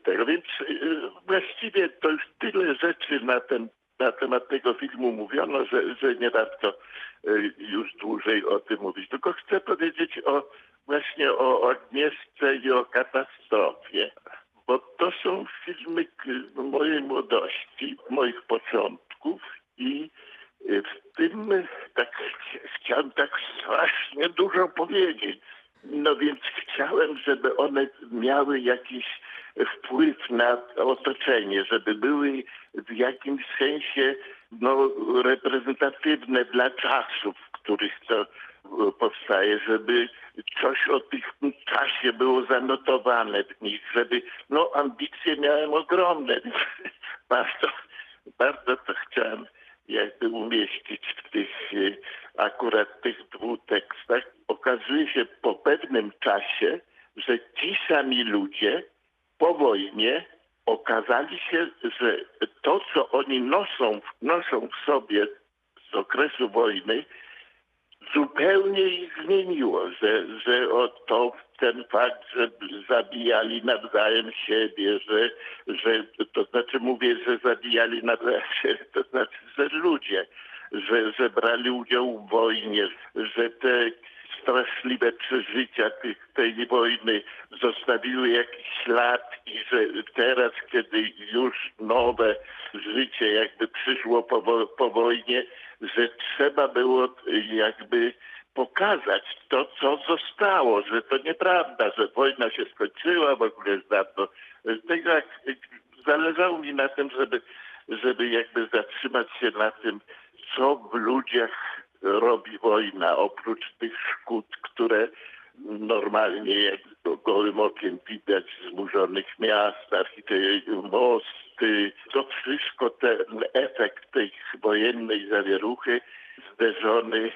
tego, więc y, właściwie to już tyle rzeczy na ten na temat tego filmu mówiono, że, że nie warto y, już dłużej o tym mówić. Tylko chcę powiedzieć o właśnie o Agnieszce i o katastrofie. Bo to są filmy mojej młodości, moich początków i y, w tym y, tak ch- chciałem tak strasznie dużo powiedzieć. No więc chciałem, żeby one miały jakiś wpływ na otoczenie, żeby były w jakimś sensie no, reprezentatywne dla czasów, w których to e, powstaje, żeby coś o tym czasie było zanotowane w nich, żeby, no ambicje miałem ogromne, [laughs] bardzo, bardzo to chciałem jakby umieścić w tych e, akurat tych dwóch tekstach. Okazuje się po pewnym czasie, że ci sami ludzie po wojnie okazali się, że to, co oni noszą, noszą w sobie z okresu wojny, zupełnie ich zmieniło, że, że to ten fakt, że zabijali nawzajem siebie, że, że to znaczy mówię, że zabijali nawzajem siebie, to znaczy, że ludzie, że, że brali udział w wojnie, że te straszliwe przeżycia tych, tej wojny zostawiły jakiś ślad i że teraz, kiedy już nowe życie jakby przyszło po, po wojnie, że trzeba było jakby pokazać to, co zostało, że to nieprawda, że wojna się skończyła w ogóle już dawno. Tego jak, zależało mi na tym, żeby, żeby jakby zatrzymać się na tym, co w ludziach robi wojna, oprócz tych szkód, które normalnie jak gołym okiem widać zburzonych miast, mosty, to wszystko ten efekt tej wojennej zawieruchy zderzony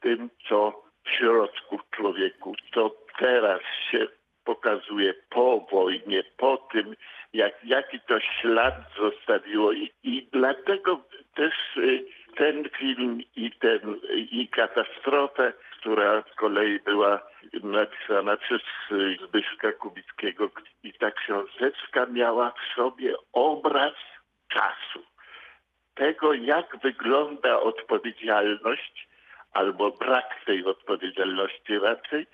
tym, co w środku człowieku, co teraz się pokazuje po wojnie, po tym, jak, jaki to ślad zostawiło. I, i dlatego też y, ten film i, ten, i katastrofę, która z kolei była napisana przez Zbyszka Kubickiego i ta książeczka miała w sobie obraz czasu. Tego, jak wygląda odpowiedzialność, albo brak tej odpowiedzialności raczej,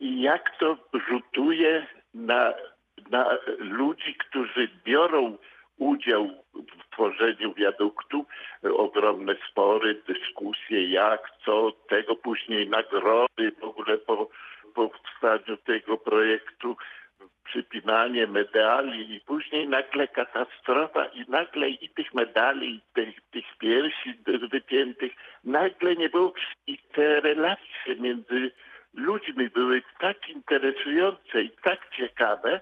i jak to rzutuje na, na ludzi, którzy biorą udział w tworzeniu wiaduktu, ogromne spory, dyskusje, jak, co, tego później nagrody w ogóle po powstaniu tego projektu, przypinanie medali i później nagle katastrofa i nagle i tych medali, i tych, tych piersi wypiętych, nagle nie było i te relacje między ludźmi były tak interesujące i tak ciekawe,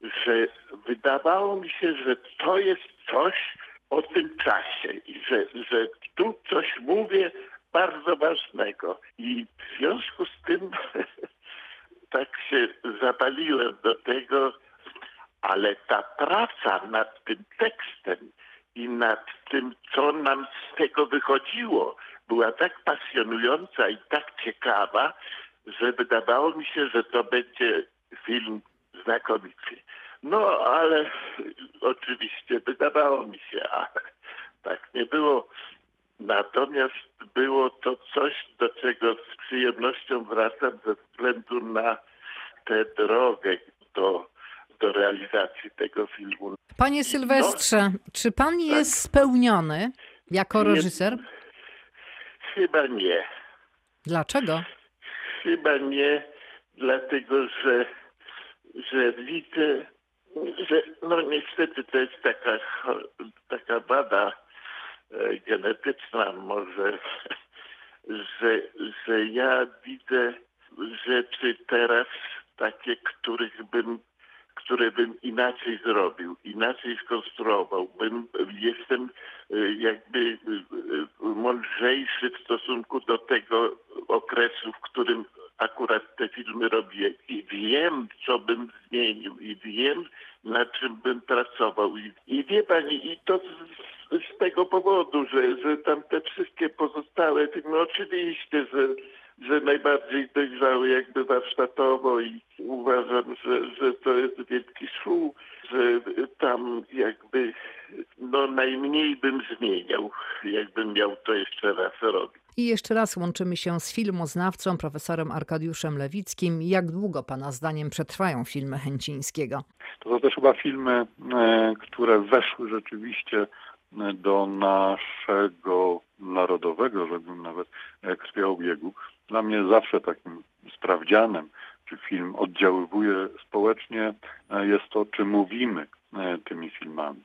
że wydawało mi się, że to jest coś o tym czasie i że, że tu coś mówię bardzo ważnego. I w związku z tym [laughs] tak się zapaliłem do tego, ale ta praca nad tym tekstem i nad tym, co nam z tego wychodziło, była tak pasjonująca i tak ciekawa, że wydawało mi się, że to będzie film znakomity. No, ale oczywiście wydawało mi się, ale tak nie było. Natomiast było to coś, do czego z przyjemnością wracam ze względu na tę drogę do, do realizacji tego filmu. Panie Sylwestrze, czy pan jest spełniony jako Nie. reżyser? Chyba nie. Dlaczego? Chyba nie, dlatego że, że widzę, że no niestety to jest taka, taka wada e, genetyczna może, że, że ja widzę rzeczy teraz takie, których bym które bym inaczej zrobił, inaczej skonstruował. Bym, jestem e, jakby e, mądrzejszy w stosunku do tego okresu, w którym akurat te filmy robię i wiem, co bym zmienił i wiem, nad czym bym pracował. I, i wie pani, i to z, z tego powodu, że, że tam te wszystkie pozostałe filmy, oczywiście, że że najbardziej dojrzały jakby warsztatowo i uważam, że, że to jest wielki szum, że tam jakby no najmniej bym zmieniał, jakbym miał to jeszcze raz robić. I jeszcze raz łączymy się z filmoznawcą, profesorem Arkadiuszem Lewickim. Jak długo pana zdaniem przetrwają filmy Chęcińskiego? To są też chyba filmy, e, które weszły rzeczywiście e, do naszego narodowego, żebym nawet e, krwiobiegu. Dla mnie zawsze takim sprawdzianem, czy film oddziaływuje społecznie, jest to, czy mówimy tymi filmami.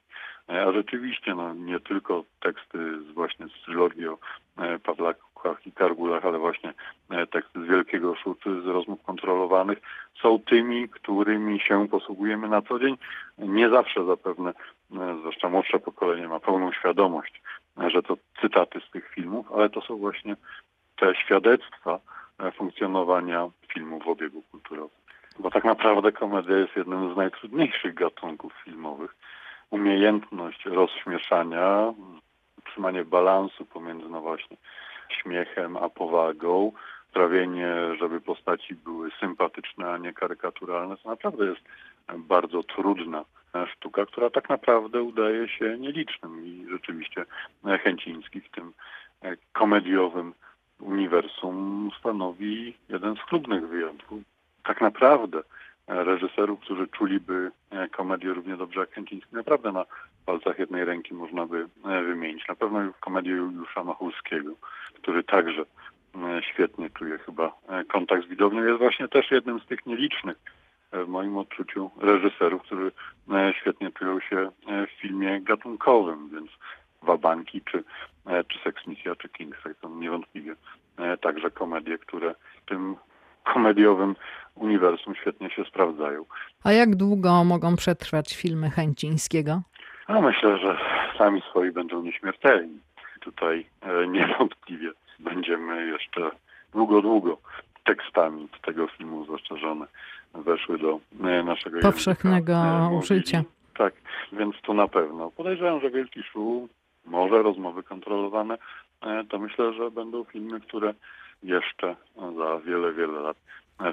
E, A rzeczywiście, no, nie tylko teksty z właśnie z trylogii o e, Pawlakach i Kargulach, ale właśnie e, teksty z Wielkiego Szuczy, z rozmów kontrolowanych, są tymi, którymi się posługujemy na co dzień. Nie zawsze zapewne, zwłaszcza młodsze pokolenie ma pełną świadomość że to cytaty z tych filmów, ale to są właśnie te świadectwa funkcjonowania filmu w obiegu kulturowym. Bo tak naprawdę komedia jest jednym z najtrudniejszych gatunków filmowych. Umiejętność rozśmieszania, utrzymanie balansu pomiędzy no właśnie śmiechem a powagą, sprawienie, żeby postaci były sympatyczne, a nie karykaturalne, to naprawdę jest bardzo trudna sztuka, która tak naprawdę udaje się nielicznym i rzeczywiście Chęciński w tym komediowym uniwersum stanowi jeden z chlubnych wyjątków. Tak naprawdę reżyserów, którzy czuliby komedię równie dobrze jak Chęciński, naprawdę na palcach jednej ręki można by wymienić. Na pewno komedię Juliusza Machulskiego, który także świetnie czuje chyba kontakt z widownią, jest właśnie też jednym z tych nielicznych w moim odczuciu reżyserów, którzy świetnie czują się w filmie gatunkowym, więc Wabanki, czy, czy Sex Misja, czy Kingside są niewątpliwie także komedie, które tym komediowym uniwersum świetnie się sprawdzają. A jak długo mogą przetrwać filmy Chęcińskiego? A myślę, że sami swoi będą nieśmiertelni. Tutaj niewątpliwie będziemy jeszcze długo, długo tekstami tego filmu, zwłaszcza że one weszły do naszego powszechnego języka, użycia. Tak, więc to na pewno. Podejrzewam, że Wielki Szum, może rozmowy kontrolowane, to myślę, że będą filmy, które jeszcze za wiele, wiele lat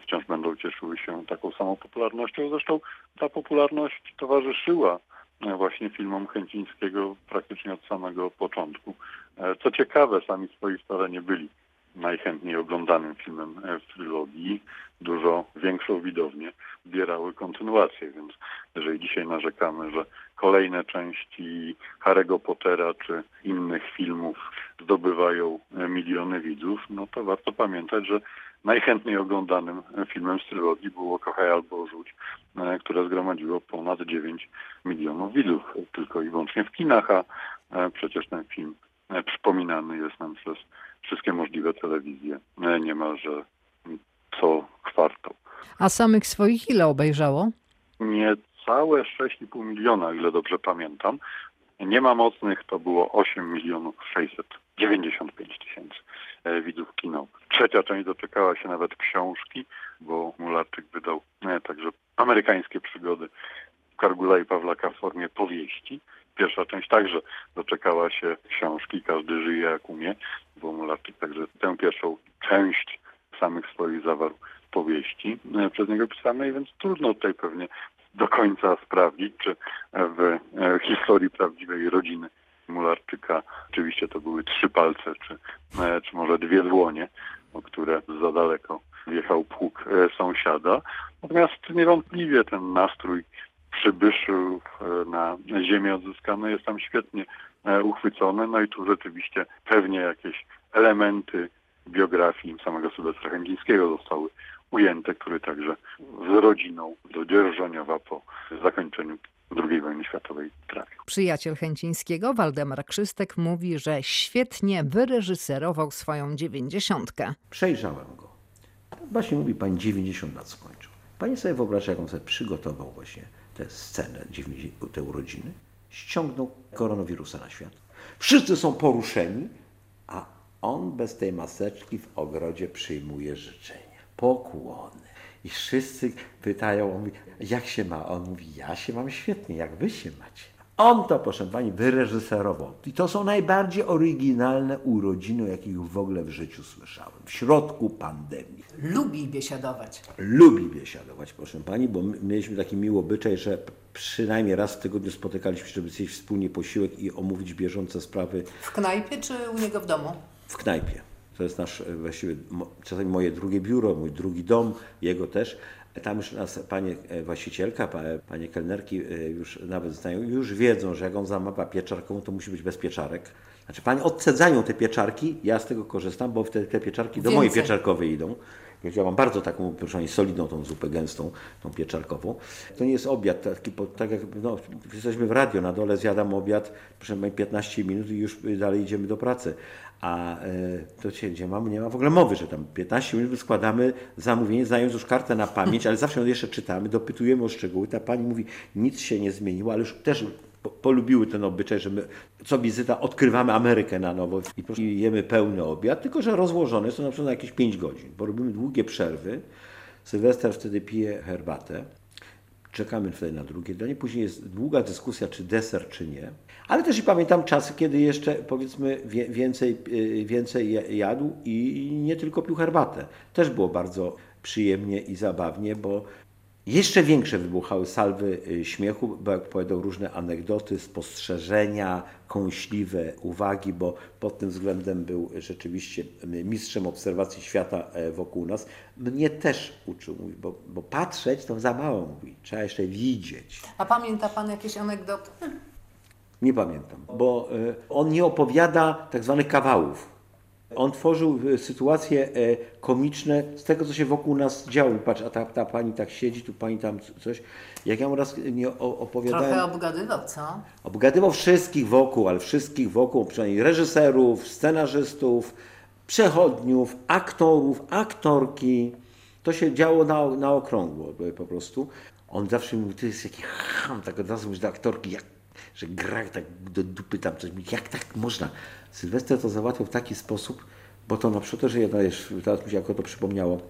wciąż będą cieszyły się taką samą popularnością. Zresztą ta popularność towarzyszyła właśnie filmom Chęcińskiego praktycznie od samego początku. Co ciekawe, sami swoi wcale nie byli najchętniej oglądanym filmem w trylogii. Dużo większą widownię zbierały kontynuacje, więc jeżeli dzisiaj narzekamy, że kolejne części Harry'ego Pottera czy innych filmów zdobywają miliony widzów, no to warto pamiętać, że najchętniej oglądanym filmem z trylogii było Kochaj albo Rzuć, które zgromadziło ponad 9 milionów widzów tylko i wyłącznie w kinach, a przecież ten film przypominany jest nam przez wszystkie możliwe telewizje niemalże co kwartał. A samych swoich ile obejrzało? Niecałe 6,5 miliona, ile dobrze pamiętam. Nie ma mocnych, to było 8 milionów 695 tysięcy widzów kinowych. Trzecia część doczekała się nawet książki, bo Mularczyk wydał także amerykańskie przygody Kargula i Pawlaka w formie powieści. Pierwsza część także doczekała się książki Każdy żyje jak umie, bo Mularczyk także tę pierwszą część samych swoich zawarł powieści przez niego pisanej, więc trudno tutaj pewnie do końca sprawdzić, czy w historii prawdziwej rodziny Mularczyka oczywiście to były trzy palce, czy, czy może dwie dłonie, o które za daleko wjechał pług sąsiada. Natomiast niewątpliwie ten nastrój przybyszów na ziemię odzyskane jest tam świetnie uchwycony. No i tu rzeczywiście pewnie jakieś elementy biografii samego Sylwestra Chęcińskiego zostały ujęte, który także z rodziną do Dzierżoniowa po zakończeniu II wojny światowej trafił. Przyjaciel Chęcińskiego, Waldemar Krzystek, mówi, że świetnie wyreżyserował swoją dziewięćdziesiątkę. Przejrzałem go. Właśnie mówi pani 90 lat skończył. Pani sobie wyobraża, jak on sobie przygotował właśnie tę scenę, te urodziny. Ściągnął koronawirusa na świat. Wszyscy są poruszeni, a on bez tej maseczki w ogrodzie przyjmuje życzenia, pokłony. I wszyscy pytają, on mówi, jak się ma? On mówi, ja się mam świetnie, jak wy się macie. On to, proszę pani, wyreżyserował. I to są najbardziej oryginalne urodziny, jakich w ogóle w życiu słyszałem. W środku pandemii. Lubi biesiadować. Lubi biesiadować, proszę pani, bo my mieliśmy taki miły obyczaj, że przynajmniej raz w tygodniu spotykaliśmy się, żeby zjeść wspólnie posiłek i omówić bieżące sprawy. W knajpie czy u niego w domu? W knajpie. To jest nasz właściwie czasami moje drugie biuro, mój drugi dom, jego też. Tam już nas panie właścicielka, panie kelnerki już nawet znają, już wiedzą, że jak on zamawia pieczarką, to musi być bez pieczarek. Znaczy pani odcedzają te pieczarki, ja z tego korzystam, bo wtedy te pieczarki do mojej pieczarkowej idą. Ja mam bardzo taką, proszę pani, solidną tą zupę gęstą, tą pieczarkową. To nie jest obiad, taki, tak jak no, jesteśmy w radio, na dole zjadam obiad, proszę pani, 15 minut i już dalej idziemy do pracy. A to się gdzie mam, nie ma w ogóle mowy, że tam 15 minut składamy zamówienie, znając już kartę na pamięć, ale zawsze ją jeszcze czytamy, dopytujemy o szczegóły. Ta pani mówi, nic się nie zmieniło, ale już też po- polubiły ten obyczaj, że my co wizyta odkrywamy Amerykę na nowo i jemy pełny obiad, tylko że rozłożone są na przykład na jakieś 5 godzin, bo robimy długie przerwy. Sylwester wtedy pije herbatę. Czekamy wtedy na drugie danie. Później jest długa dyskusja, czy deser, czy nie. Ale też i pamiętam czasy, kiedy jeszcze powiedzmy wie- więcej, y, więcej ja- jadł i nie tylko pił herbatę. Też było bardzo przyjemnie i zabawnie, bo jeszcze większe wybuchały salwy y, śmiechu, bo jak opowiadał różne anegdoty, spostrzeżenia, kąśliwe uwagi, bo pod tym względem był rzeczywiście mistrzem obserwacji świata e, wokół nas. Mnie też uczył, mówi, bo, bo patrzeć to za mało mówi, trzeba jeszcze widzieć. A pamięta pan jakieś anegdoty? Nie pamiętam, bo e, on nie opowiada tak zwanych kawałów. On tworzył e, sytuacje e, komiczne z tego, co się wokół nas działo. Patrz, a ta, ta pani tak siedzi, tu pani tam coś. Jak ja mu raz nie opowiadałem... Trochę obgadywał, co? Obgadywał wszystkich wokół, ale wszystkich wokół, przynajmniej reżyserów, scenarzystów, przechodniów, aktorów, aktorki. To się działo na, na okrągło po prostu. On zawsze mówił, to jest jakiś ham, tak od razu mówisz do aktorki, jak, że gra tak do dupy tam coś, jak tak można. Sylwester to załatwiał w taki sposób, bo to na przykład, że jedna jest, teraz mi się jako to przypomniało,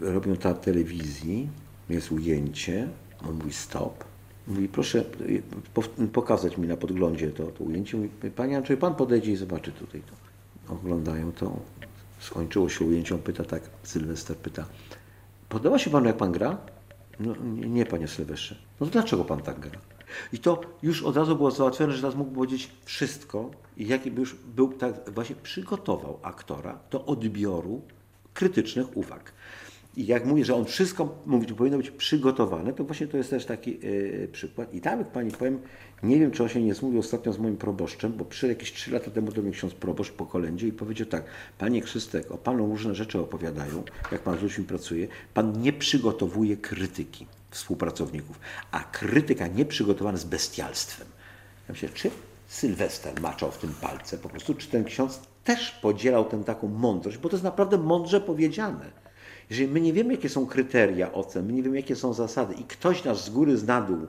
robią to na telewizji, jest ujęcie, on mówi stop, mówi proszę po- pokazać mi na podglądzie to, to ujęcie, mówi panie Andrzej, pan podejdzie i zobaczy tutaj to. Oglądają to, skończyło się ujęcie, on pyta tak, Sylwester pyta, podoba się panu jak pan gra? No nie, nie panie Sylwestrze. No to dlaczego pan tak gra? I to już od razu było załatwione, że teraz mógł powiedzieć wszystko i jaki już był tak właśnie przygotował aktora do odbioru krytycznych uwag. I jak mówię, że on wszystko mówi, powinno być przygotowane, to właśnie to jest też taki yy, przykład. I tam, jak pani powiem, nie wiem, czy on się nie zmówił ostatnio z moim proboszczem, bo przyszedł jakieś trzy lata temu do mnie ksiądz proboszcz po kolędzie i powiedział tak, panie Krzystek, o panu różne rzeczy opowiadają, jak pan z ludźmi pracuje, pan nie przygotowuje krytyki współpracowników, a krytyka nieprzygotowana jest bestialstwem. Ja myślę, czy Sylwester maczał w tym palce po prostu, czy ten ksiądz też podzielał tę taką mądrość, bo to jest naprawdę mądrze powiedziane. Jeżeli my nie wiemy, jakie są kryteria ocen, my nie wiemy, jakie są zasady i ktoś nas z góry z dół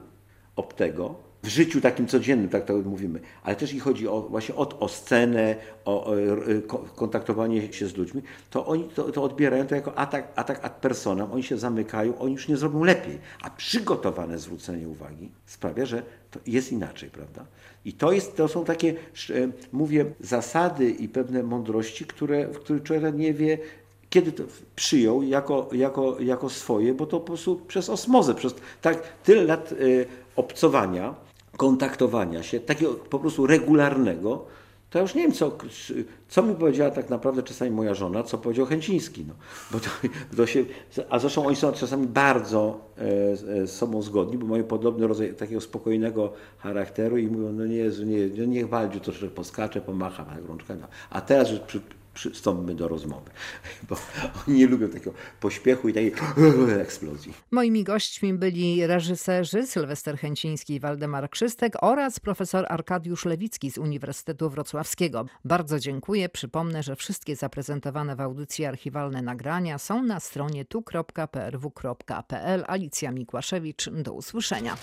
ob tego, w życiu takim codziennym, tak to mówimy, ale też i chodzi o, właśnie o, o scenę, o, o e, ko- kontaktowanie się z ludźmi, to oni to, to odbierają to jako atak, atak ad personam, oni się zamykają, oni już nie zrobią lepiej, a przygotowane zwrócenie uwagi sprawia, że jest inaczej, prawda? I to, jest, to są takie, e, mówię, zasady i pewne mądrości, które, w których człowiek nie wie, kiedy to przyjął jako, jako, jako swoje, bo to po prostu przez osmozę, przez tak tyle lat y, obcowania, kontaktowania się, takiego po prostu regularnego, to ja już nie wiem, co, co mi powiedziała tak naprawdę czasami moja żona, co powiedział Chęciński. No. Bo to, [laughs] to się, a zresztą oni są czasami bardzo e, e, z sobą zgodni, bo mają podobny rodzaj takiego spokojnego charakteru i mówią, no nie, Jezu, nie, no niech Waldziu troszkę poskacze, pomacha tak rączkami. A teraz przy, przystąpmy do rozmowy, [laughs] bo oni nie lubią takiego pośpiechu i takiej [laughs] eksplozji. Moimi gośćmi byli reżyserzy Sylwester Chęciński i Waldemar Krzystek oraz profesor Arkadiusz Lewicki z Uniwersytetu Wrocławskiego. Bardzo dziękuję. Przypomnę, że wszystkie zaprezentowane w audycji archiwalne nagrania są na stronie tu.prw.pl. Alicja Mikłaszewicz. Do usłyszenia.